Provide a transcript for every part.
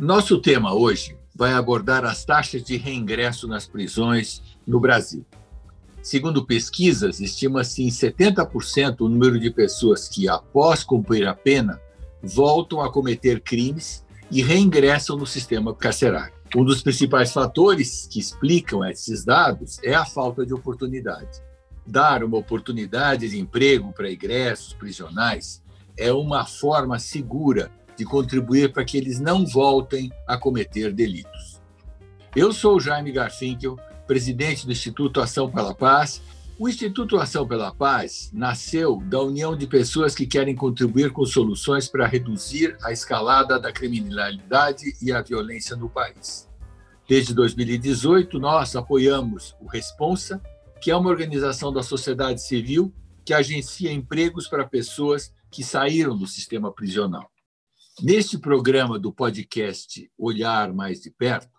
Nosso tema hoje vai abordar as taxas de reingresso nas prisões no Brasil. Segundo pesquisas, estima-se em 70% o número de pessoas que, após cumprir a pena, voltam a cometer crimes e reingressam no sistema carcerário. Um dos principais fatores que explicam esses dados é a falta de oportunidade. Dar uma oportunidade de emprego para egressos prisionais é uma forma segura de contribuir para que eles não voltem a cometer delitos. Eu sou Jaime Garfinkel, presidente do Instituto Ação pela Paz. O Instituto Ação pela Paz nasceu da união de pessoas que querem contribuir com soluções para reduzir a escalada da criminalidade e a violência no país. Desde 2018, nós apoiamos o Responsa, que é uma organização da sociedade civil que agencia empregos para pessoas que saíram do sistema prisional. Neste programa do podcast Olhar Mais de Perto,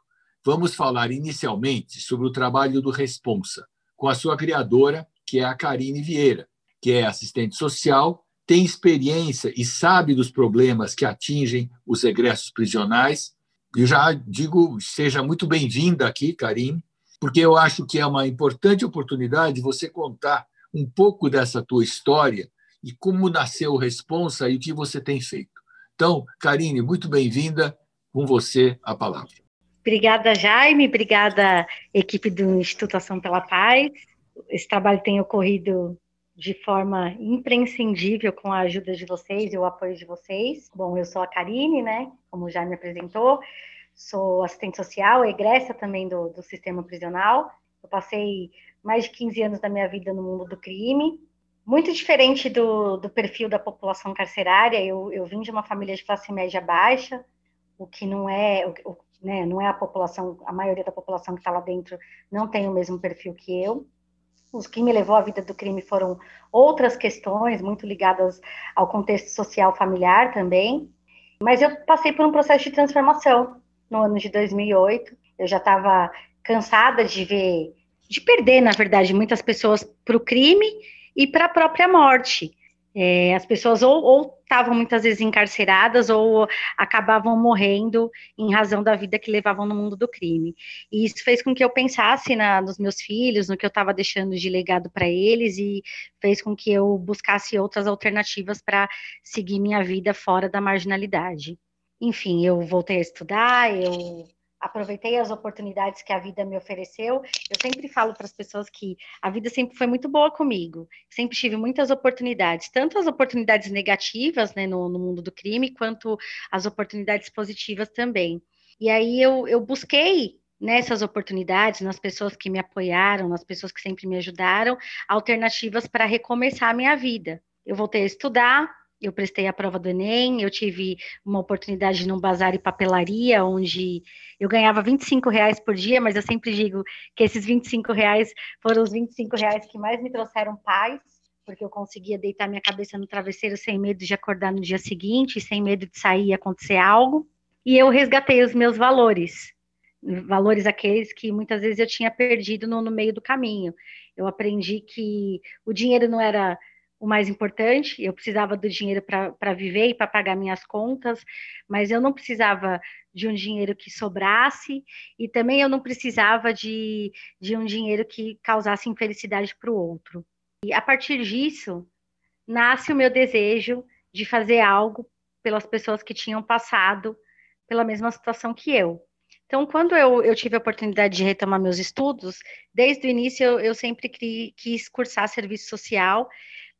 vamos falar inicialmente sobre o trabalho do Responsa, com a sua criadora, que é a Karine Vieira, que é assistente social, tem experiência e sabe dos problemas que atingem os egressos prisionais. Eu já digo, seja muito bem-vinda aqui, Karine, porque eu acho que é uma importante oportunidade você contar um pouco dessa tua história e como nasceu o Responsa e o que você tem feito. Então, Karine, muito bem-vinda. Com você a palavra. Obrigada, Jaime. Obrigada, equipe do Instituto Ação pela Paz. Esse trabalho tem ocorrido de forma imprescindível com a ajuda de vocês e o apoio de vocês. Bom, eu sou a Karine, né? Como já me apresentou, sou assistente social, egressa também do, do sistema prisional. Eu passei mais de 15 anos da minha vida no mundo do crime, muito diferente do, do perfil da população carcerária. Eu, eu vim de uma família de classe média baixa, o que não é, o, né, não é a população, a maioria da população que está lá dentro não tem o mesmo perfil que eu. Os que me levou à vida do crime foram outras questões, muito ligadas ao contexto social familiar também. Mas eu passei por um processo de transformação no ano de 2008. Eu já estava cansada de ver, de perder, na verdade, muitas pessoas para o crime e para a própria morte. É, as pessoas ou estavam muitas vezes encarceradas ou acabavam morrendo em razão da vida que levavam no mundo do crime. E isso fez com que eu pensasse na, nos meus filhos, no que eu estava deixando de legado para eles e fez com que eu buscasse outras alternativas para seguir minha vida fora da marginalidade. Enfim, eu voltei a estudar, eu aproveitei as oportunidades que a vida me ofereceu. Eu sempre falo para as pessoas que a vida sempre foi muito boa comigo, sempre tive muitas oportunidades, tanto as oportunidades negativas né, no, no mundo do crime, quanto as oportunidades positivas também. E aí eu, eu busquei nessas oportunidades, nas pessoas que me apoiaram, nas pessoas que sempre me ajudaram, alternativas para recomeçar a minha vida. Eu voltei a estudar, eu prestei a prova do Enem, eu tive uma oportunidade num bazar e papelaria, onde eu ganhava 25 reais por dia, mas eu sempre digo que esses 25 reais foram os 25 reais que mais me trouxeram paz, porque eu conseguia deitar minha cabeça no travesseiro sem medo de acordar no dia seguinte, sem medo de sair e acontecer algo. E eu resgatei os meus valores, valores aqueles que muitas vezes eu tinha perdido no, no meio do caminho. Eu aprendi que o dinheiro não era o mais importante, eu precisava do dinheiro para viver e para pagar minhas contas, mas eu não precisava de um dinheiro que sobrasse e também eu não precisava de, de um dinheiro que causasse infelicidade para o outro. E a partir disso, nasce o meu desejo de fazer algo pelas pessoas que tinham passado pela mesma situação que eu. Então, quando eu, eu tive a oportunidade de retomar meus estudos, desde o início eu, eu sempre quis cursar serviço social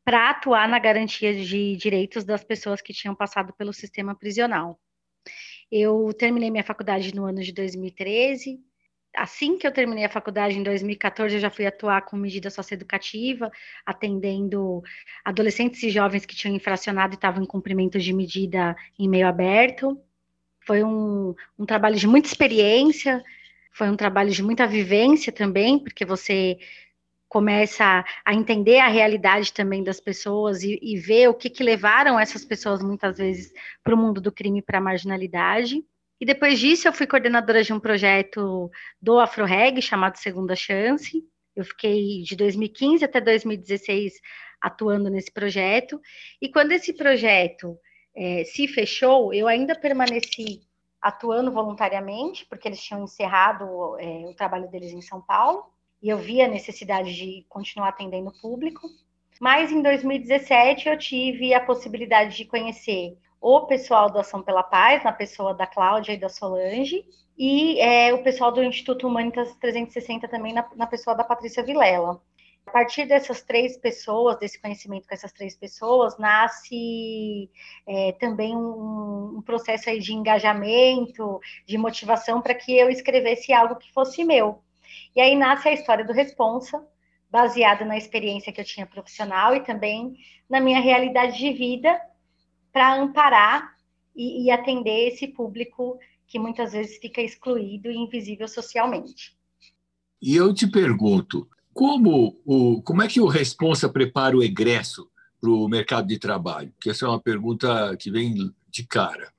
para atuar na garantia de direitos das pessoas que tinham passado pelo sistema prisional. Eu terminei minha faculdade no ano de 2013. Assim que eu terminei a faculdade, em 2014, eu já fui atuar com medida socioeducativa, atendendo adolescentes e jovens que tinham infracionado e estavam em cumprimento de medida em meio aberto. Foi um, um trabalho de muita experiência, foi um trabalho de muita vivência também, porque você começa a entender a realidade também das pessoas e, e ver o que, que levaram essas pessoas muitas vezes para o mundo do crime para a marginalidade. E depois disso eu fui coordenadora de um projeto do AfroReg chamado Segunda Chance. Eu fiquei de 2015 até 2016 atuando nesse projeto. E quando esse projeto é, se fechou, eu ainda permaneci atuando voluntariamente, porque eles tinham encerrado é, o trabalho deles em São Paulo, e eu via a necessidade de continuar atendendo o público. Mas em 2017 eu tive a possibilidade de conhecer o pessoal do Ação pela Paz, na pessoa da Cláudia e da Solange, e é, o pessoal do Instituto Humanitas 360 também na, na pessoa da Patrícia Vilela. A partir dessas três pessoas, desse conhecimento com essas três pessoas, nasce é, também um, um, processo aí de engajamento, de motivação para que eu escrevesse algo que fosse meu. E aí nasce a história do Responsa, baseada na experiência que eu tinha profissional e também na minha realidade de vida, para amparar e, e atender esse público que muitas vezes fica excluído e invisível socialmente. E eu te pergunto, como, o, como é que o Responsa prepara o egresso para o mercado de trabalho? Porque essa é uma pergunta que vem de cara.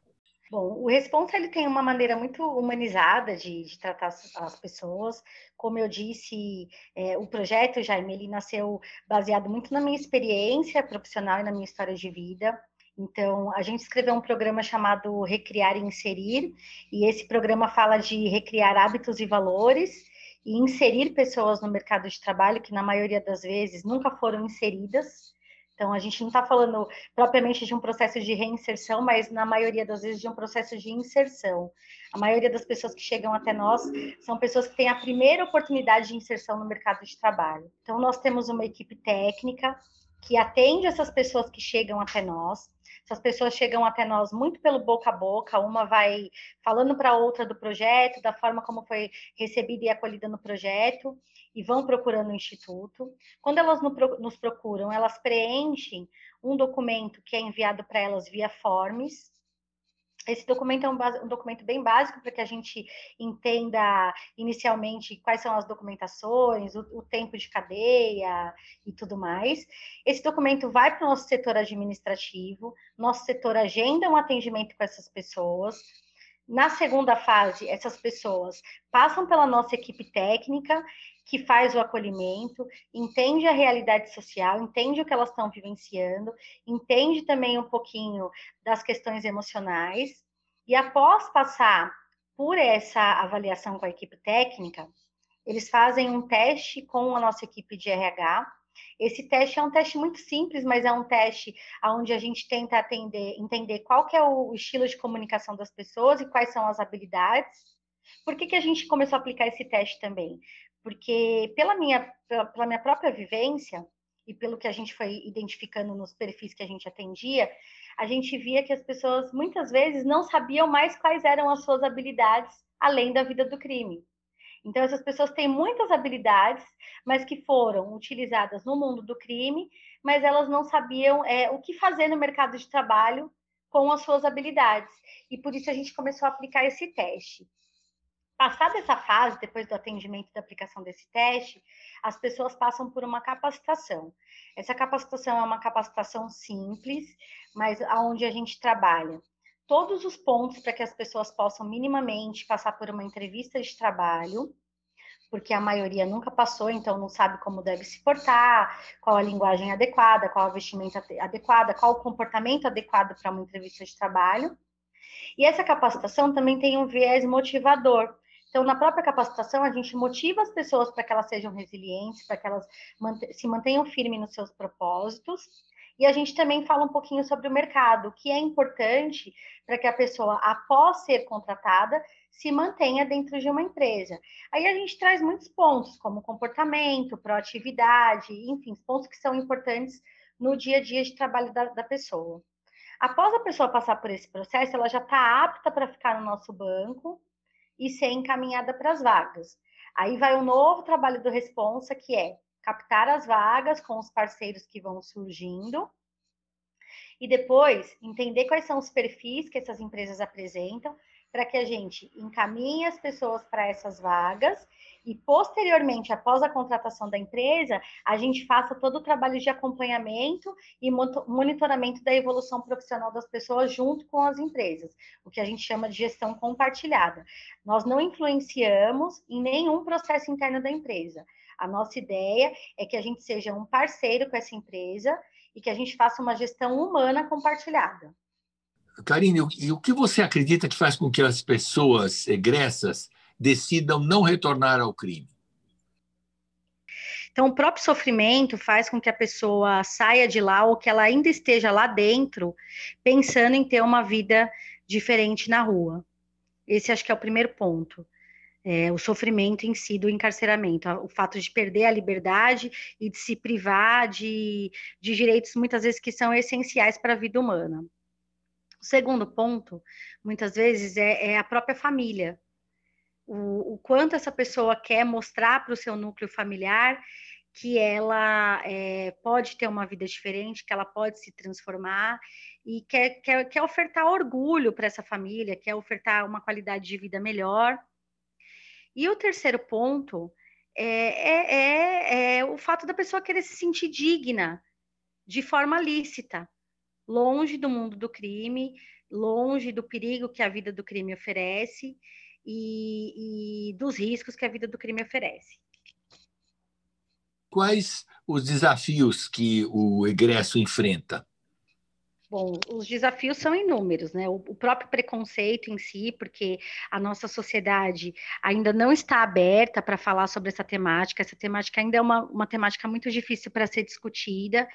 Bom, o Responsa ele tem uma maneira muito humanizada de, de tratar as, as, pessoas. Como eu disse, é, o projeto, Jaime, ele nasceu baseado muito na minha experiência profissional e na minha história de vida. Então, a gente escreveu um programa chamado Recriar e Inserir, e esse programa fala de recriar hábitos e valores e inserir pessoas no mercado de trabalho que, na maioria das vezes, nunca foram inseridas. Então, a gente não está falando propriamente de um processo de reinserção, mas, na maioria das vezes, de um processo de inserção. A maioria das pessoas que chegam até nós são pessoas que têm a primeira oportunidade de inserção no mercado de trabalho. Então, nós temos uma equipe técnica que atende essas pessoas que chegam até nós. Essas pessoas chegam até nós muito pelo boca a boca, uma vai falando para outra do projeto, da forma como foi recebida e acolhida no projeto, e vão procurando o instituto. Quando elas nos procuram, elas preenchem um documento que é enviado para elas via Forms, esse documento é um, um documento bem básico para que a gente entenda inicialmente quais são as documentações, o, o tempo de cadeia e tudo mais. Esse documento vai para o nosso setor administrativo, nosso setor agenda um atendimento com essas pessoas. Na segunda fase, essas pessoas passam pela nossa equipe técnica, que faz o acolhimento, entende a realidade social, entende o que elas estão vivenciando, entende também um pouquinho das questões emocionais, e após passar por essa avaliação com a equipe técnica, eles fazem um teste com a nossa equipe de RH. Esse teste é um teste muito simples, mas é um teste onde a gente tenta atender, entender qual que é o estilo de comunicação das pessoas e quais são as habilidades. Por que, que a gente começou a aplicar esse teste também? Porque pela minha, pela, minha própria vivência e pelo que a gente foi identificando nos perfis que a gente atendia, a gente via que as pessoas muitas vezes não sabiam mais quais eram as suas habilidades além da vida do crime. Então, essas pessoas têm muitas habilidades, mas que foram utilizadas no mundo do crime, mas elas não sabiam é, o que fazer no mercado de trabalho com as suas habilidades. E por isso a gente começou a aplicar esse teste. Passada essa fase, depois do atendimento e da aplicação desse teste, as pessoas passam por uma capacitação. Essa capacitação é uma capacitação simples, mas aonde a gente trabalha todos os pontos para que as pessoas possam minimamente passar por uma entrevista de trabalho, porque a maioria nunca passou, então não sabe como deve se portar, qual a linguagem adequada, qual a vestimenta adequada, qual o comportamento adequado para uma entrevista de trabalho. E essa capacitação também tem um viés motivador, então, na própria capacitação, a gente motiva as pessoas para que elas sejam resilientes, para que elas se mantenham firmes nos seus propósitos. E a gente também fala um pouquinho sobre o mercado, que é importante para que a pessoa, após ser contratada, se mantenha dentro de uma empresa. Aí a gente traz muitos pontos, como comportamento, proatividade, enfim, pontos que são importantes no dia a dia de trabalho da, da pessoa. Após a pessoa passar por esse processo, ela já está apta para ficar no nosso banco, e ser encaminhada para as vagas. Aí vai um novo trabalho do Responsa, que é captar as vagas com os parceiros que vão surgindo e depois entender quais são os perfis que essas empresas apresentam para que a gente encaminhe as pessoas para essas vagas e posteriormente, após a contratação da empresa, a gente faça todo o trabalho de acompanhamento e monitoramento da evolução profissional das pessoas junto com as empresas, o que a gente chama de gestão compartilhada. Nós não influenciamos em nenhum processo interno da empresa. A nossa ideia é que a gente seja um parceiro com essa empresa e que a gente faça uma gestão humana compartilhada. Karine, e o que você acredita que faz com que as pessoas egressas decidam não retornar ao crime? Então, o próprio sofrimento faz com que a pessoa saia de lá ou que ela ainda esteja lá dentro, pensando em ter uma vida diferente na rua. Esse acho que é o primeiro ponto. É, o sofrimento em si do encarceramento, o fato de perder a liberdade e de se privar de, de direitos muitas vezes que são essenciais para a vida humana. O segundo ponto, muitas vezes, é, é a própria família. O, o, quanto essa pessoa quer mostrar para o seu núcleo familiar que ela é, pode ter uma vida diferente, que ela pode se transformar e quer, quer, quer ofertar orgulho para essa família, quer ofertar uma qualidade de vida melhor. E o terceiro ponto é, é, é, é o fato da pessoa querer se sentir digna de forma lícita longe do mundo do crime, longe do perigo que a vida do crime oferece e, e dos riscos que a vida do crime oferece. Quais os desafios que o egresso enfrenta? Bom, os desafios são inúmeros, né? O, o, próprio preconceito em si, porque a nossa sociedade ainda não está aberta para falar sobre essa temática. Essa temática ainda é uma, uma temática muito difícil para ser discutida,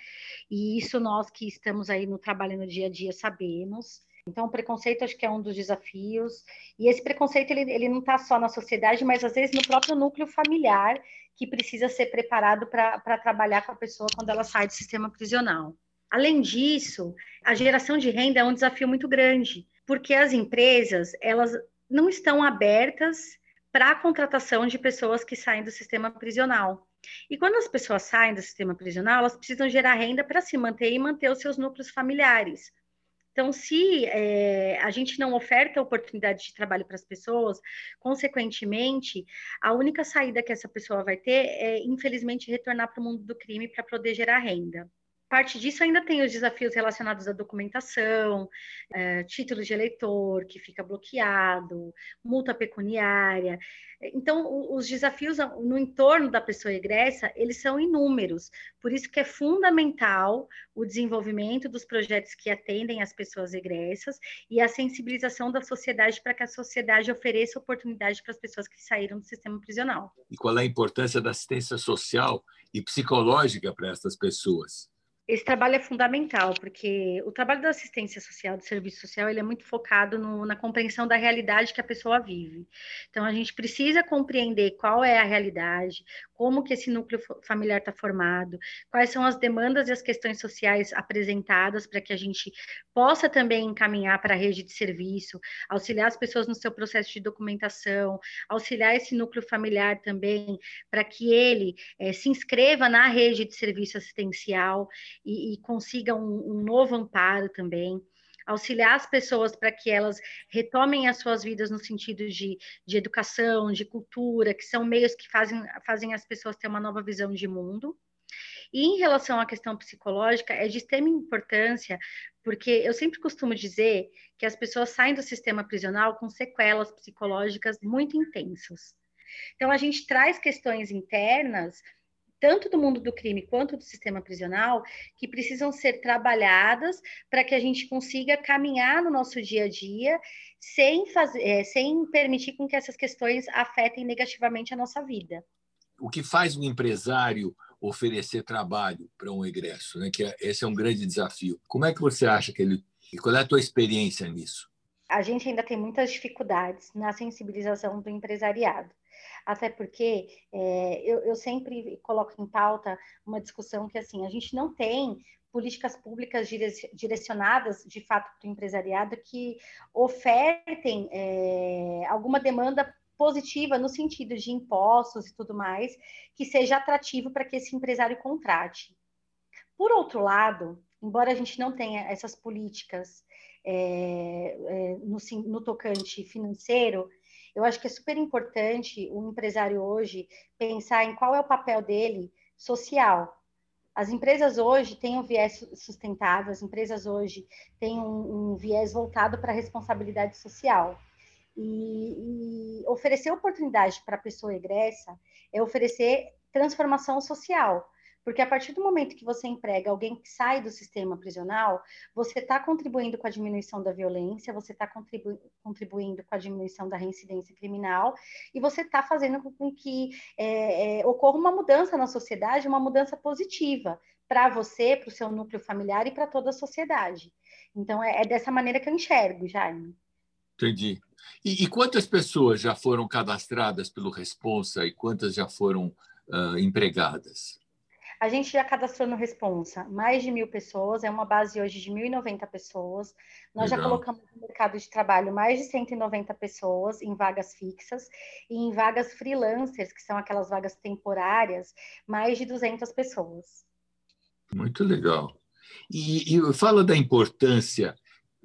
e isso nós que estamos aí no trabalho no dia a dia sabemos. Então, o preconceito acho que é um dos desafios, e esse preconceito ele, ele não está só na sociedade, mas às vezes no próprio núcleo familiar, que precisa ser preparado para trabalhar com a pessoa quando ela sai do sistema prisional. Além disso, a geração de renda é um desafio muito grande, porque as empresas, elas não estão abertas para a contratação de pessoas que saem do sistema prisional. E quando as pessoas saem do sistema prisional, elas precisam gerar renda para se manter e manter os seus núcleos familiares. Então, se é, a gente não oferta oportunidade de trabalho para as pessoas, consequentemente, a única saída que essa pessoa vai ter é, infelizmente, retornar para o mundo do crime para poder gerar renda parte disso ainda tem os desafios relacionados à documentação, é, título de eleitor que fica bloqueado, multa pecuniária. Então, os desafios no entorno da pessoa egressa, eles são inúmeros. Por isso que é fundamental o desenvolvimento dos projetos que atendem as pessoas egressas e a sensibilização da sociedade para que a sociedade ofereça oportunidade para as pessoas que saíram do sistema prisional. E qual é a importância da assistência social e psicológica para essas pessoas? Esse trabalho é fundamental, porque o trabalho da assistência social, do serviço social, ele é muito focado no, na compreensão da realidade que a pessoa vive. Então, a gente precisa compreender qual é a realidade, como que esse núcleo familiar está formado, quais são as demandas e as questões sociais apresentadas para que a gente possa também encaminhar para a rede de serviço, auxiliar as pessoas no seu processo de documentação, auxiliar esse núcleo familiar também para que ele é, se inscreva na rede de serviço assistencial e, e consiga um, um novo amparo também auxiliar as pessoas para que elas retomem as suas vidas no sentido de, de educação, de cultura, que são meios que fazem, fazem as pessoas ter uma nova visão de mundo. E em relação à questão psicológica, é de extrema importância, porque eu sempre costumo dizer que as pessoas saem do sistema prisional com sequelas psicológicas muito intensas. Então, a gente traz questões internas tanto do mundo do crime quanto do sistema prisional, que precisam ser trabalhadas para que a gente consiga caminhar no nosso dia a dia sem, fazer, é, sem permitir com que essas questões afetem negativamente a nossa vida. O que faz um empresário oferecer trabalho para um egresso, né? Que é, esse é um grande desafio. Como é que você acha que ele? E qual é a tua experiência nisso? A gente ainda tem muitas dificuldades na sensibilização do empresariado até porque é, eu, eu sempre coloco em pauta uma discussão que, assim, a gente não tem políticas públicas direcionadas, de fato, para o empresariado que ofertem é, alguma demanda positiva no sentido de impostos e tudo mais, que seja atrativo para que esse empresário contrate. Por outro lado, embora a gente não tenha essas políticas é, é, no, no, tocante financeiro, eu acho que é super importante o empresário hoje pensar em qual é o papel dele social. As empresas hoje têm um viés sustentável, as empresas hoje têm um, um viés voltado para a responsabilidade social. E, e oferecer oportunidade para a pessoa egressa é oferecer transformação social, Porque a partir do momento que você emprega alguém que sai do sistema prisional, você está contribuindo com a diminuição da violência, você está contribu contribuindo com a diminuição da reincidência criminal, e você está fazendo com que é, é, ocorra uma mudança na sociedade, uma mudança positiva para você, para o seu núcleo familiar e para toda a sociedade. Então, é, é, dessa maneira que eu enxergo, Jaime. Entendi. E, e, quantas pessoas já foram cadastradas pelo Responsa e quantas já foram uh, empregadas? A gente já cadastrou no Responsa mais de mil pessoas, é uma base hoje de 1.090 pessoas. Nós Legal. já colocamos no mercado de trabalho mais de 190 pessoas em vagas fixas e em vagas freelancers, que são aquelas vagas temporárias, mais de 200 pessoas. Muito legal. E, e fala da importância,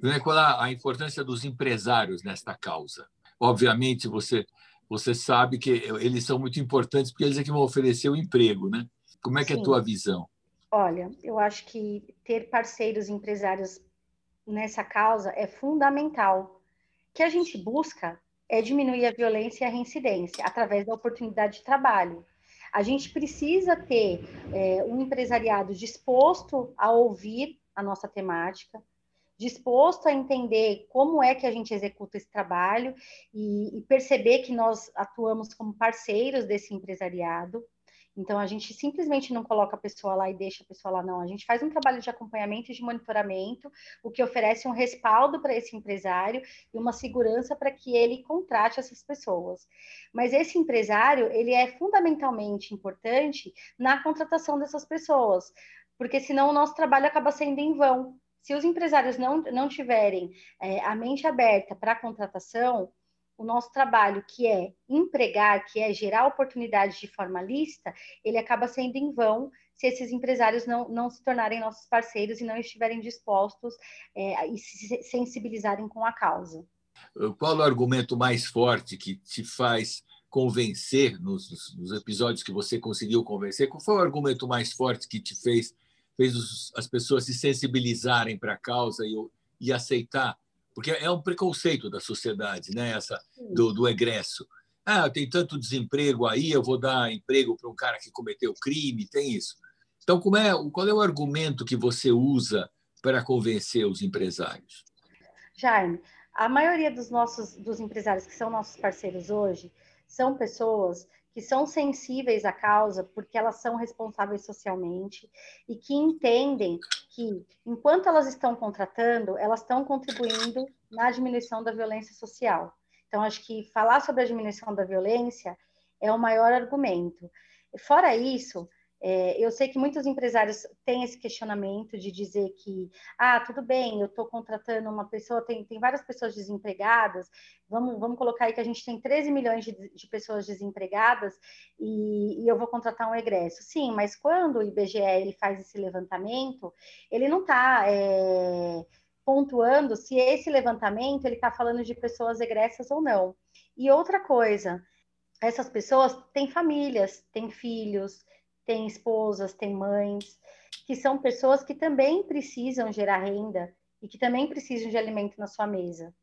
né, qual a, a importância dos empresários nesta causa. Obviamente, você você sabe que eles são muito importantes porque eles é que vão oferecer o emprego, né? Como é que Sim. é a tua visão? Olha, eu acho que ter parceiros empresários nessa causa é fundamental. O que a gente busca é diminuir a violência e a reincidência através da oportunidade de trabalho. A gente precisa ter é, um empresariado disposto a ouvir a nossa temática, disposto a entender como é que a gente executa esse trabalho e, e perceber que nós atuamos como parceiros desse empresariado. Então, a gente simplesmente não coloca a pessoa lá e deixa a pessoa lá, não. A gente faz um trabalho de acompanhamento e de monitoramento, o que oferece um respaldo para esse empresário e uma segurança para que ele contrate essas pessoas. Mas esse empresário, ele é fundamentalmente importante na contratação dessas pessoas, porque senão o nosso trabalho acaba sendo em vão. Se os empresários não, não tiverem é, a mente aberta para a contratação, o nosso trabalho, que é empregar, que é gerar oportunidades de forma lícita, ele acaba sendo em vão se esses empresários não, não se tornarem nossos parceiros e não estiverem dispostos é, e se sensibilizarem com a causa. Qual é o argumento mais forte que te faz convencer nos, nos episódios que você conseguiu convencer? Qual foi o argumento mais forte que te fez fez os, as pessoas se sensibilizarem para a causa e, e aceitar porque é um preconceito da sociedade, né? Essa do, do egresso. Ah, tem tanto desemprego aí, eu vou dar emprego para um cara que cometeu crime, tem isso. Então, como é, qual é o argumento que você usa para convencer os empresários? Jaime, a maioria dos nossos dos empresários que são nossos parceiros hoje são pessoas que são sensíveis à causa porque elas são responsáveis socialmente e que entendem que, enquanto elas estão contratando, elas estão contribuindo na diminuição da violência social. Então, acho que falar sobre a diminuição da violência é o maior argumento. Fora isso, é, eu sei que muitos empresários têm esse questionamento de dizer que, ah, tudo bem, eu estou contratando uma pessoa, tem, tem várias pessoas desempregadas, vamos, vamos colocar aí que a gente tem 13 milhões de, de pessoas desempregadas e, e, eu vou contratar um egresso. Sim, mas quando o IBGE ele faz esse levantamento, ele não está é, pontuando se esse levantamento ele está falando de pessoas egressas ou não. E outra coisa, essas pessoas têm famílias, têm filhos, tem esposas, tem mães, que são pessoas que também precisam gerar renda e que também precisam de alimento na sua mesa.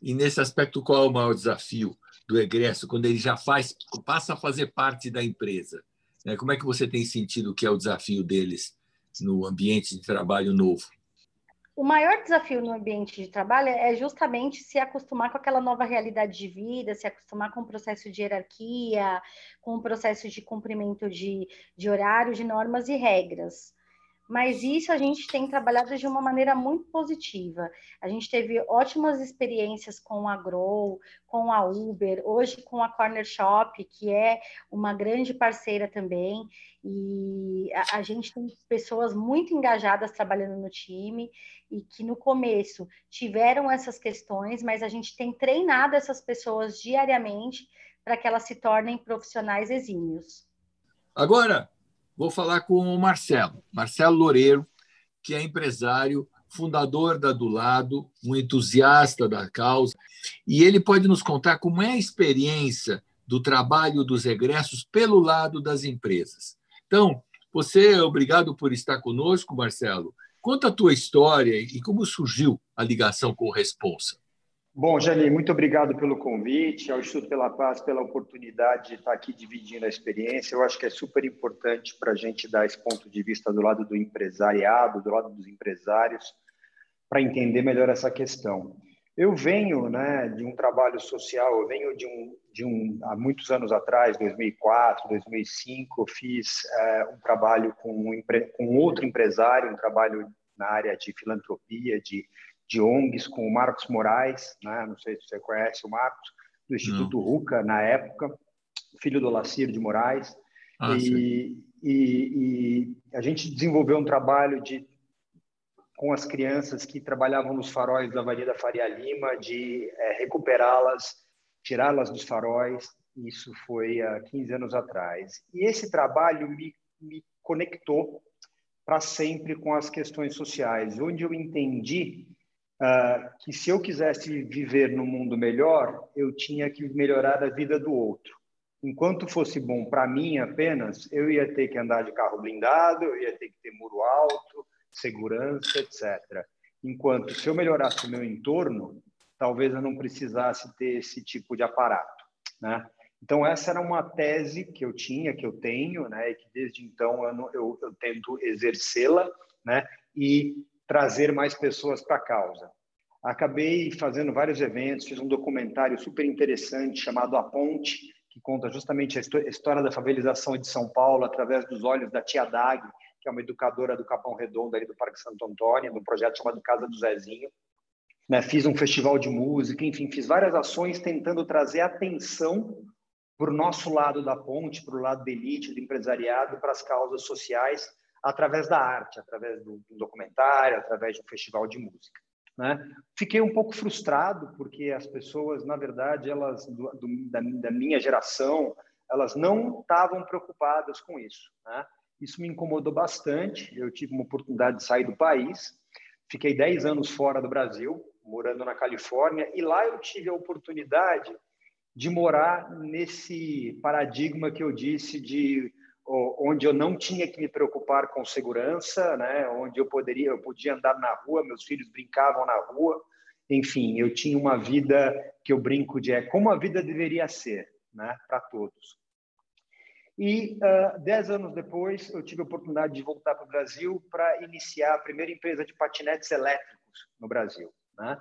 E nesse aspecto, qual é o maior desafio do egresso, quando ele já faz, passa a fazer parte da empresa? Né? Como é que você tem sentido que é o desafio deles no ambiente de trabalho novo? O maior desafio no ambiente de trabalho é justamente se acostumar com aquela nova realidade de vida, se acostumar com o processo de hierarquia, com o processo de cumprimento de, de horário, de normas e regras. Mas isso a gente tem trabalhado de uma maneira muito positiva. A gente teve ótimas experiências com a Grow, com a Uber, hoje com a Corner Shop, que é uma grande parceira também. E a, a gente tem pessoas muito engajadas trabalhando no time e que no começo tiveram essas questões, mas a gente tem treinado essas pessoas diariamente para que elas se tornem profissionais exímios. Agora, Vou falar com o Marcelo, Marcelo Loureiro, que é empresário, fundador da Do Lado, um entusiasta da causa, e ele pode nos contar como é a experiência do trabalho dos egressos pelo lado das empresas. Então, você, obrigado por estar conosco, Marcelo. Conta a tua história e como surgiu a ligação com o Responsa. Bom, Jani, muito obrigado pelo convite, ao Instituto pela Paz pela oportunidade de estar aqui dividindo a experiência. Eu acho que é super importante para a gente dar esse ponto de vista do lado do empresariado, do lado dos empresários, para entender melhor essa questão. Eu venho né, de um trabalho social, eu venho de um, de um há muitos anos atrás, 2004, 2005, eu fiz é, um trabalho com, um, com outro empresário, um trabalho na área de filantropia, de de ONGs com o Marcos Moraes, né? não sei se você conhece o Marcos, do Instituto não. RUCA, na época, filho do Lacir de Moraes. Ah, e, e, e, a gente desenvolveu um trabalho de, com as crianças que trabalhavam nos faróis da Avenida Faria Lima, de é, recuperá-las, tirá-las dos faróis. Isso foi há 15 anos atrás. E esse trabalho me, me conectou para sempre com as questões sociais, onde eu entendi uh, que se eu quisesse viver no mundo melhor, eu tinha que melhorar a vida do outro. Enquanto fosse bom para mim apenas, eu ia ter que andar de carro blindado, eu ia ter que ter muro alto, segurança, etc. Enquanto se eu melhorasse o meu entorno, talvez eu não precisasse ter esse tipo de aparato, né? Então essa era uma tese que eu tinha, que eu tenho, né? E que desde então eu, eu, eu tento exercê-la, né? E trazer mais pessoas para a causa. Acabei fazendo vários eventos, fiz um documentário super interessante chamado A Ponte, que conta justamente a história da favelização de São Paulo através dos olhos da tia Dag, que é uma educadora do Capão Redondo, ali do Parque Santo Antônio, de um projeto chamado Casa do Zezinho. Né, fiz um festival de música, enfim, fiz várias ações tentando trazer atenção para o nosso lado da ponte, para o lado da elite, do empresariado, para as causas sociais, através da arte, através de um documentário, através de um festival de música. Né? Fiquei um pouco frustrado porque as pessoas, na verdade, elas do, do, da, da, minha geração, elas não estavam preocupadas com isso. Né? Isso me incomodou bastante. Eu tive uma oportunidade de sair do país, fiquei 10 anos fora do Brasil, morando na Califórnia, e lá eu tive a oportunidade de morar nesse paradigma que eu disse de onde eu não tinha que me preocupar com segurança, né? Onde eu poderia, eu podia andar na rua, meus filhos brincavam na rua, enfim, eu tinha uma vida que eu brinco de é como a vida deveria ser, né? Para todos. E uh, dez anos depois, eu tive a oportunidade de voltar para o Brasil para iniciar a primeira empresa de patinetes elétricos no Brasil, né?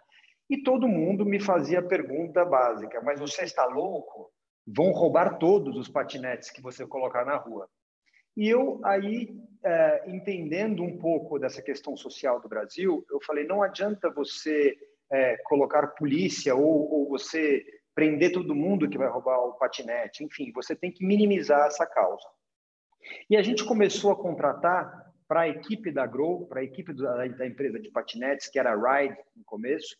E todo mundo me fazia a pergunta básica: mas você está louco? Vão roubar todos os patinetes que você colocar na rua. E eu aí, é, entendendo um pouco dessa questão social do Brasil, eu falei, não adianta você é, colocar polícia ou, ou você prender todo mundo que vai roubar o patinete. Enfim, você tem que minimizar essa causa. E a gente começou a contratar para a equipe da Grow, para a equipe da, da, empresa de patinetes, que era a Ride no começo,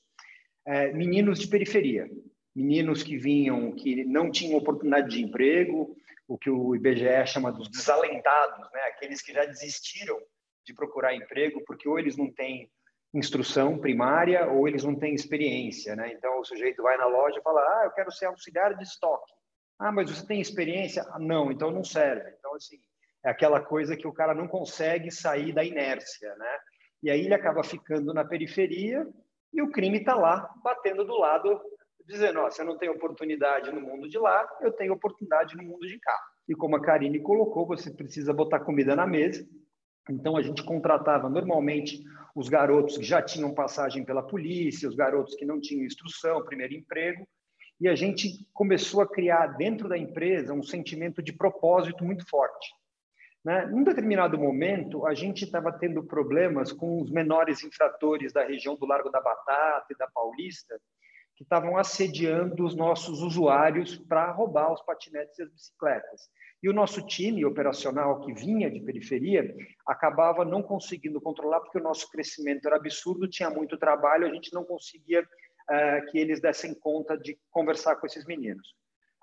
é, meninos de periferia. Meninos que vinham, que não tinham oportunidade de emprego, o que o IBGE chama dos desalentados, né? aqueles que já desistiram de procurar emprego porque ou eles não têm instrução primária ou eles não têm experiência. Né? Então, o sujeito vai na loja e fala, ah, eu quero ser auxiliar de estoque. Ah, mas você tem experiência? Ah, não, então não serve. Então, assim, é aquela coisa que o cara não consegue sair da inércia, né? E aí ele acaba ficando na periferia e o crime está lá, batendo do lado dizendo, ó, você não tem oportunidade no mundo de lá, eu tenho oportunidade no mundo de cá. E como a Karine colocou, você precisa botar comida na mesa. Então a gente contratava normalmente os garotos que já tinham passagem pela polícia, os garotos que não tinham instrução, primeiro emprego, e a gente começou a criar dentro da empresa um sentimento de propósito muito forte. Né? Num determinado momento, a gente estava tendo problemas com os menores infratores da região do Largo da Batata e da Paulista, que estavam assediando os nossos usuários para roubar os patinetes e as bicicletas. E o nosso time operacional, que vinha de periferia, acabava não conseguindo controlar, porque o nosso crescimento era absurdo, tinha muito trabalho, a gente não conseguia uh, que eles dessem conta de conversar com esses meninos.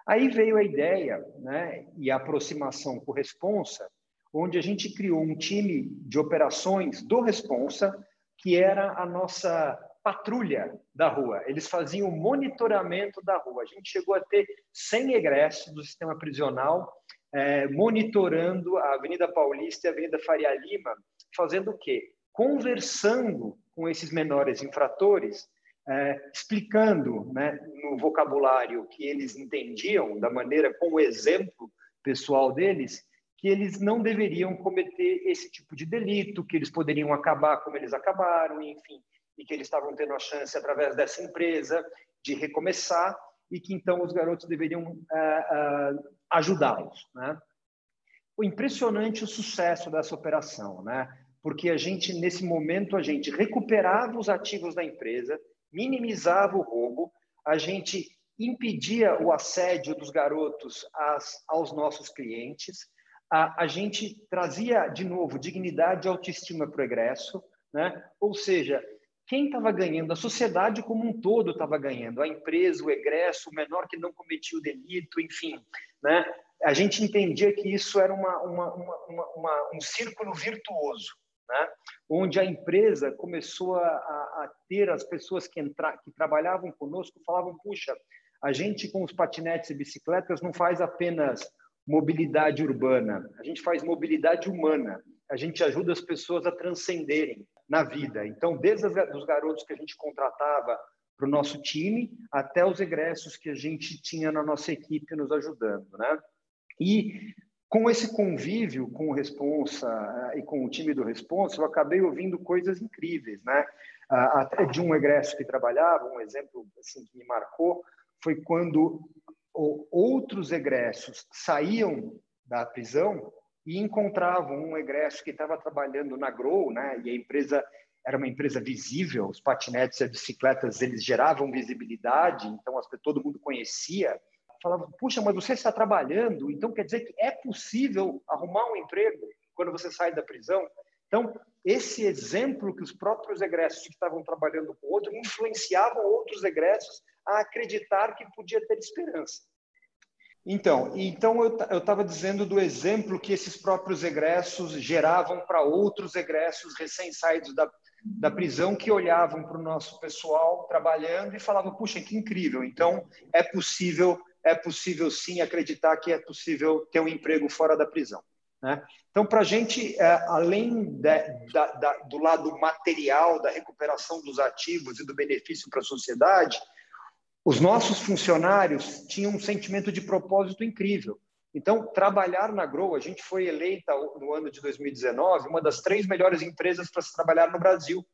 Aí veio a ideia né, e a aproximação com o Responsa, onde a gente criou um time de operações do Responsa, que era a nossa patrulha da rua, eles faziam o monitoramento da rua. A gente chegou a ter 100 egressos do sistema prisional é, monitorando a Avenida Paulista e a Avenida Faria Lima, fazendo o quê? Conversando com esses menores infratores é, explicando né, no vocabulário que eles entendiam, da maneira com o exemplo pessoal deles, que eles não deveriam cometer esse tipo de delito, que eles poderiam acabar como eles acabaram, enfim, e que eles estavam tendo a chance, através dessa empresa, de recomeçar e que então os garotos deveriam uh, uh, ajudá-los. Né? Foi impressionante o sucesso dessa operação, né? porque a gente, nesse momento, a gente recuperava os ativos da empresa, minimizava o roubo, a gente impedia o assédio dos garotos aos nossos clientes, a, a gente trazia, de novo, dignidade e autoestima para o né? ou seja, quem estava ganhando? A sociedade como um todo estava ganhando. A empresa, o egresso, o menor que não cometia o delito, enfim. Né? A gente entendia que isso era uma, uma, uma, um círculo virtuoso, né? onde a empresa começou a, a ter as pessoas que, entra, que trabalhavam conosco, falavam, puxa, a gente com os patinetes e bicicletas não faz apenas mobilidade urbana, a gente faz mobilidade humana, a gente ajuda as pessoas a transcenderem na vida. Então, desde os garotos que a gente contratava para o nosso time, até os egressos que a gente tinha na nossa equipe nos ajudando, né? E com esse convívio com o Responsa eh, e com o time do Responsa, eu acabei ouvindo coisas incríveis, né? Até de um egresso que trabalhava, um exemplo assim que me marcou, foi quando outros egressos saíam da prisão e encontravam um egresso que estava trabalhando na Grow, né? E a empresa era uma empresa visível, os patinetes e as bicicletas eles geravam visibilidade, então as, todo mundo conhecia. Falava, puxa, mas você está trabalhando, então quer dizer que é possível arrumar um emprego quando você sai da prisão? Então, esse exemplo que os próprios egressos que estavam trabalhando com outro influenciavam outros egressos a acreditar que podia ter esperança. Então, então eu estava dizendo do exemplo que esses próprios egressos geravam para outros egressos recém-saídos da, da prisão que olhavam para o nosso pessoal trabalhando e falavam: puxa, que incrível! Então, é possível, é possível sim acreditar que é possível ter um emprego fora da prisão. Né? Então, para a gente, é, além de, da, da, do lado material, da recuperação dos ativos e do benefício para a sociedade, os nossos funcionários tinham um sentimento de propósito incrível. Então, trabalhar na Grow, a gente foi eleita no ano de 2019 uma das três melhores empresas para se trabalhar no Brasil,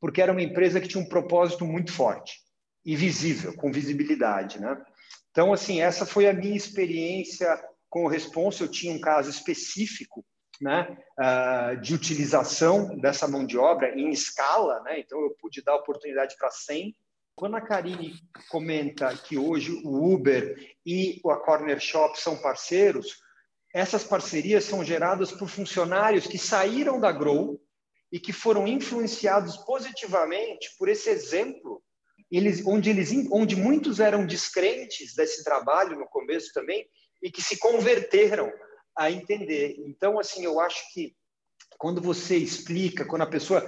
porque era uma empresa que tinha um propósito muito forte e visível, com visibilidade, né? Então, assim, essa foi a minha experiência com o Response. Eu tinha um caso específico, né, uh, de utilização dessa mão de obra em escala, né? Então, eu pude dar oportunidade para 100 quando a Karine comenta que hoje o Uber e a Corner Shop são parceiros, essas parcerias são geradas por funcionários que saíram da Grow e que foram influenciados positivamente por esse exemplo, eles, onde, eles, onde muitos eram descrentes desse trabalho no começo também e que se converteram a entender. Então, assim, eu acho que quando você explica, quando a pessoa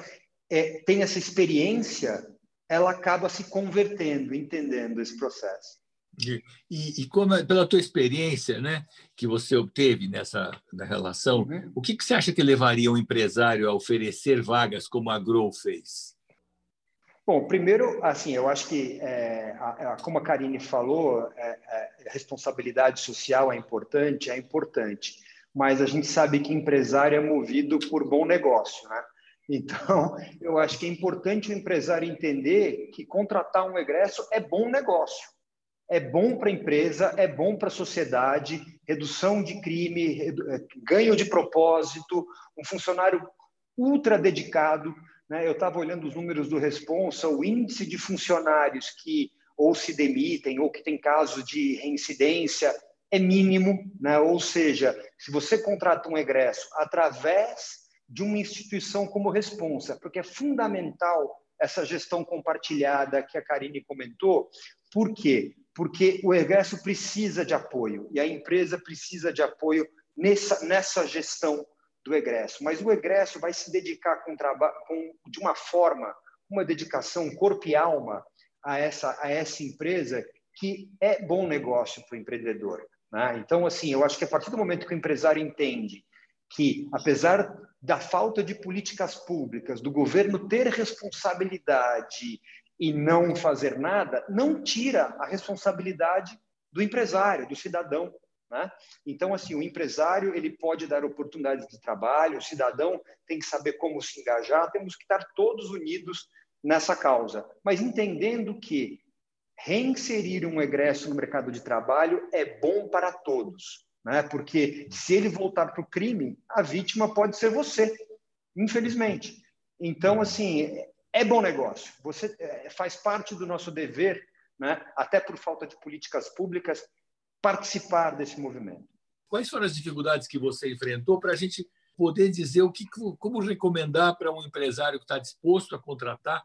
é, tem essa experiência, ela acaba se convertendo, entendendo esse processo. E, e como pela tua experiência, né, que você obteve nessa na relação, uhum. o que, que você acha que levaria um empresário a oferecer vagas como a Grow fez? Bom, primeiro, assim, eu acho que, é, a, a, como a Karine falou, é, é, a responsabilidade social é importante, é importante, mas a gente sabe que empresário é movido por bom negócio, né? Então, eu acho que é importante o empresário entender que contratar um egresso é bom negócio. É bom para a empresa, é bom para a sociedade, redução de crime, é, ganho de propósito, um funcionário ultra dedicado. Né? Eu estava olhando os números do Responsa, o índice de funcionários que ou se demitem ou que tem casos de reincidência é mínimo, né? ou seja, se você contrata um egresso através de uma instituição como responsa, porque é fundamental essa gestão compartilhada que a Karine comentou. Por quê? Porque o egresso precisa de apoio e a empresa precisa de apoio nessa, nessa gestão do egresso. Mas o egresso vai se dedicar com, com, de uma forma, uma dedicação corpo e alma a essa, a essa empresa que é bom negócio para o empreendedor. Né? Então, assim, eu acho que a partir do momento que o empresário entende que, apesar da falta de políticas públicas, do governo ter responsabilidade e não fazer nada não tira a responsabilidade do empresário, do cidadão. Né? Então, assim, o empresário ele pode dar oportunidades de trabalho, o cidadão tem que saber como se engajar, temos que estar todos unidos nessa causa, mas entendendo que reinserir um egresso no mercado de trabalho é bom para todos, né? Porque se ele voltar para o crime, a vítima pode ser você, infelizmente. Então, assim, é bom negócio. Você é, faz parte do nosso dever, né? Até por falta de políticas públicas, participar desse movimento. Quais foram as dificuldades que você enfrentou para a gente poder dizer o que, como recomendar para um empresário que está disposto a contratar,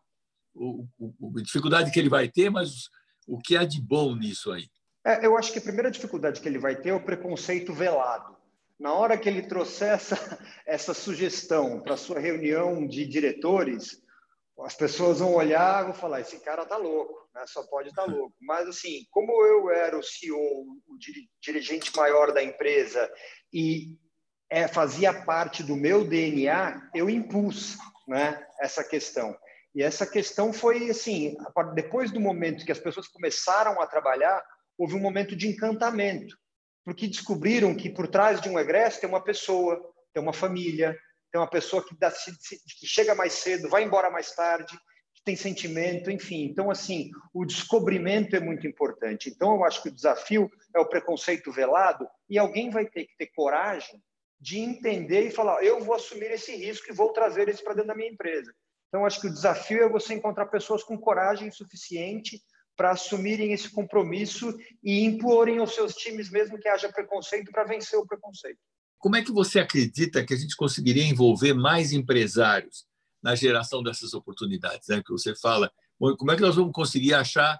o, o, a dificuldade que ele vai ter, mas o que há de bom nisso aí? É, eu acho que a primeira dificuldade que ele vai ter é o preconceito velado. Na hora que ele trouxer essa, essa sugestão para sua reunião de diretores, as pessoas vão olhar e vão falar: esse cara tá louco, né? só pode estar tá louco. Mas, assim, como eu era o CEO, o dirigente maior da empresa, e é, fazia parte do meu DNA, eu impus né, essa questão. E essa questão foi assim: depois do momento que as pessoas começaram a trabalhar, houve um momento de encantamento, porque descobriram que por trás de um egresso tem uma pessoa, tem uma família, tem uma pessoa que, dá, que chega mais cedo, vai embora mais tarde, que tem sentimento, enfim. Então, assim, o descobrimento é muito importante. Então, eu acho que o desafio é o preconceito velado e alguém vai ter que ter coragem de entender e falar: eu vou assumir esse risco e vou trazer isso para dentro da minha empresa. Então, acho que o desafio é você encontrar pessoas com coragem suficiente para assumirem esse compromisso e imporem aos seus times, mesmo que haja preconceito, para vencer o preconceito. Como é que você acredita que a gente conseguiria envolver mais empresários na geração dessas oportunidades? Né? Que você fala, como é que nós vamos conseguir achar,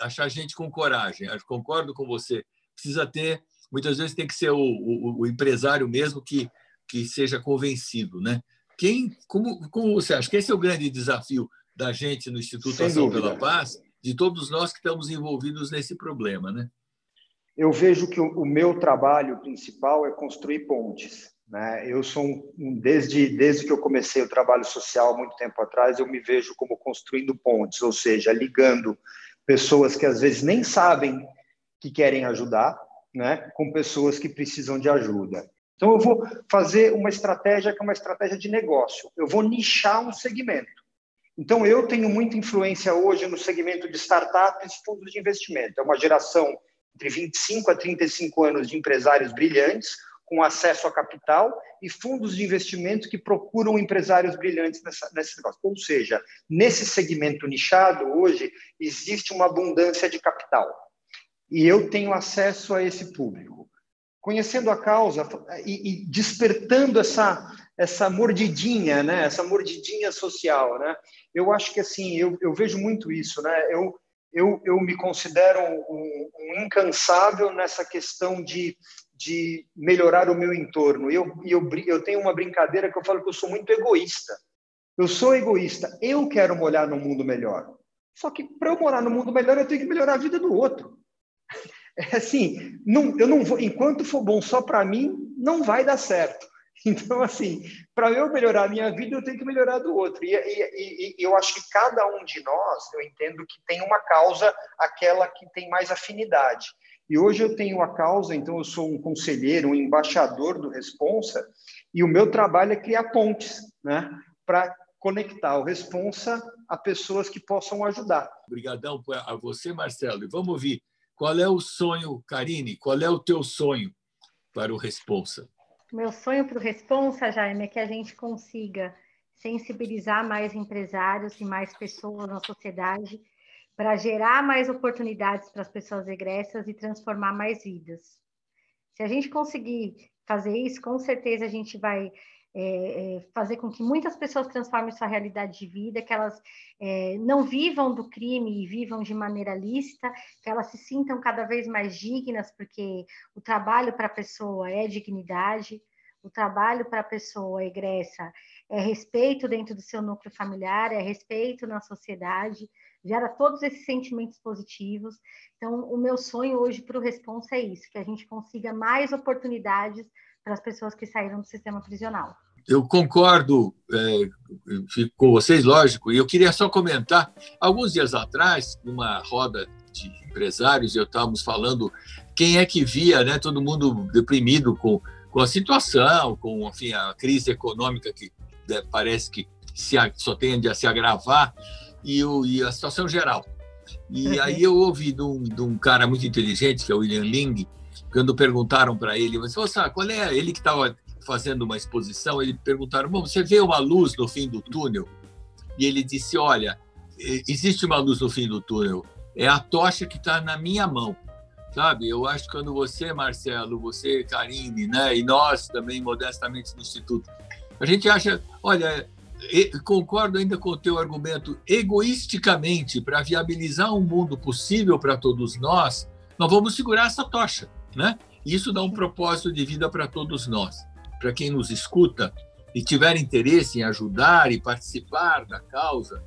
achar gente com coragem? Eu concordo com você. Precisa ter, muitas vezes tem que ser o, o, o empresário mesmo que, que seja convencido, né? Quem, como, como você acha que esse é o grande desafio da gente no Instituto Sem Ação dúvida. pela Paz, de todos nós que estamos envolvidos nesse problema, né? eu vejo que o, meu trabalho principal é construir pontes. Né? Eu sou um, desde desde que eu comecei o trabalho social muito tempo atrás, eu me vejo como construindo pontes, ou seja, ligando pessoas que às vezes nem sabem que querem ajudar, né, com pessoas que precisam de ajuda. Então eu vou fazer uma estratégia que é uma estratégia de negócio. Eu vou nichar um segmento. Então eu tenho muita influência hoje no segmento de startups e fundos de investimento. É uma geração entre 25 a 35 anos de empresários brilhantes, com acesso a capital e fundos de investimento que procuram empresários brilhantes nessa, nesse negócio. Ou seja, nesse segmento nichado, hoje, existe uma abundância de capital. E eu tenho acesso a esse público. Conhecendo a causa e, e despertando essa, essa mordidinha, né? essa mordidinha social. Né? Eu acho que assim, eu, eu vejo muito isso. Né? Eu, eu, eu me considero um, um incansável nessa questão de, de melhorar o meu entorno. Eu, eu, eu tenho uma brincadeira que eu falo que eu sou muito egoísta. Eu sou egoísta, eu quero morar num mundo melhor. Só que para eu morar no mundo melhor, eu tenho que melhorar a vida do outro. É assim, não, eu não vou, enquanto for bom só para mim, não vai dar certo. Então, assim, para eu melhorar a minha vida, eu tenho que melhorar do outro. E, e, e, eu acho que cada um de nós, eu entendo que tem uma causa, aquela que tem mais afinidade. E hoje eu tenho a causa, então eu sou um conselheiro, um embaixador do Responsa, e o meu trabalho é criar pontes, né, para conectar o Responsa a pessoas que possam ajudar. Obrigadão a você, Marcelo. E vamos ouvir, qual é o sonho, Karine, qual é o teu sonho para o Responsa? Meu sonho para o Responsa, Jaime, é que a gente consiga sensibilizar mais empresários e mais pessoas na sociedade para gerar mais oportunidades para as pessoas egressas e transformar mais vidas. Se a gente conseguir fazer isso, com certeza a gente vai é, é, fazer com que muitas pessoas transformem sua realidade de vida, que elas é, não vivam do crime e vivam de maneira lícita, que elas se sintam cada vez mais dignas, porque o trabalho para a pessoa é dignidade, o trabalho para a pessoa egressa é respeito dentro do seu núcleo familiar, é respeito na sociedade, gera todos esses sentimentos positivos. Então, o meu sonho hoje para o Responsa é isso, que a gente consiga mais oportunidades para as pessoas que saíram do sistema prisional. eu concordo é, com vocês, lógico, e eu queria só comentar. Alguns dias atrás, numa roda de empresários, eu estávamos falando quem é que via né, todo mundo deprimido com, com a situação, com enfim, a crise econômica que né, parece que se, só tende a se agravar, e, o, e a situação geral. E uhum. aí eu ouvi de um, de um, cara muito inteligente, que é o William Ling, quando perguntaram para ele, você, qual é ele que estava fazendo uma exposição, ele perguntaram: Bom, você vê uma luz no fim do túnel? E ele disse: Olha, existe uma luz no fim do túnel. É a tocha que está na minha mão, sabe? Eu acho que quando você, Marcelo, você, Karine, né, e nós também modestamente no instituto, a gente acha, olha, concordo ainda com o teu argumento, egoisticamente, para viabilizar um mundo possível para todos nós, nós vamos segurar essa tocha, né? Isso dá um propósito de vida para todos nós para quem nos escuta e tiver interesse em ajudar e participar da causa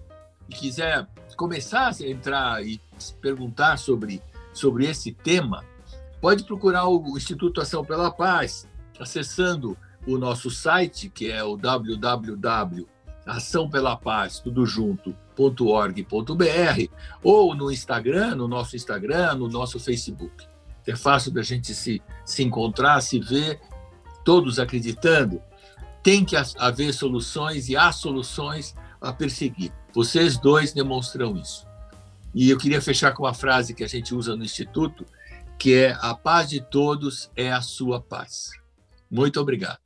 e quiser começar a entrar e perguntar sobre, sobre esse tema, pode procurar o Instituto Ação pela Paz, acessando o nosso site, que é o www.açãopelapaz, tudo junto, .org.br, ou no Instagram, no nosso Instagram, no nosso Facebook. É fácil da gente se, se encontrar, se ver todos acreditando, tem que haver soluções e há soluções a perseguir. Vocês dois demonstram isso. E eu queria fechar com uma frase que a gente usa no Instituto, que é: a paz de todos é a sua paz. Muito obrigado.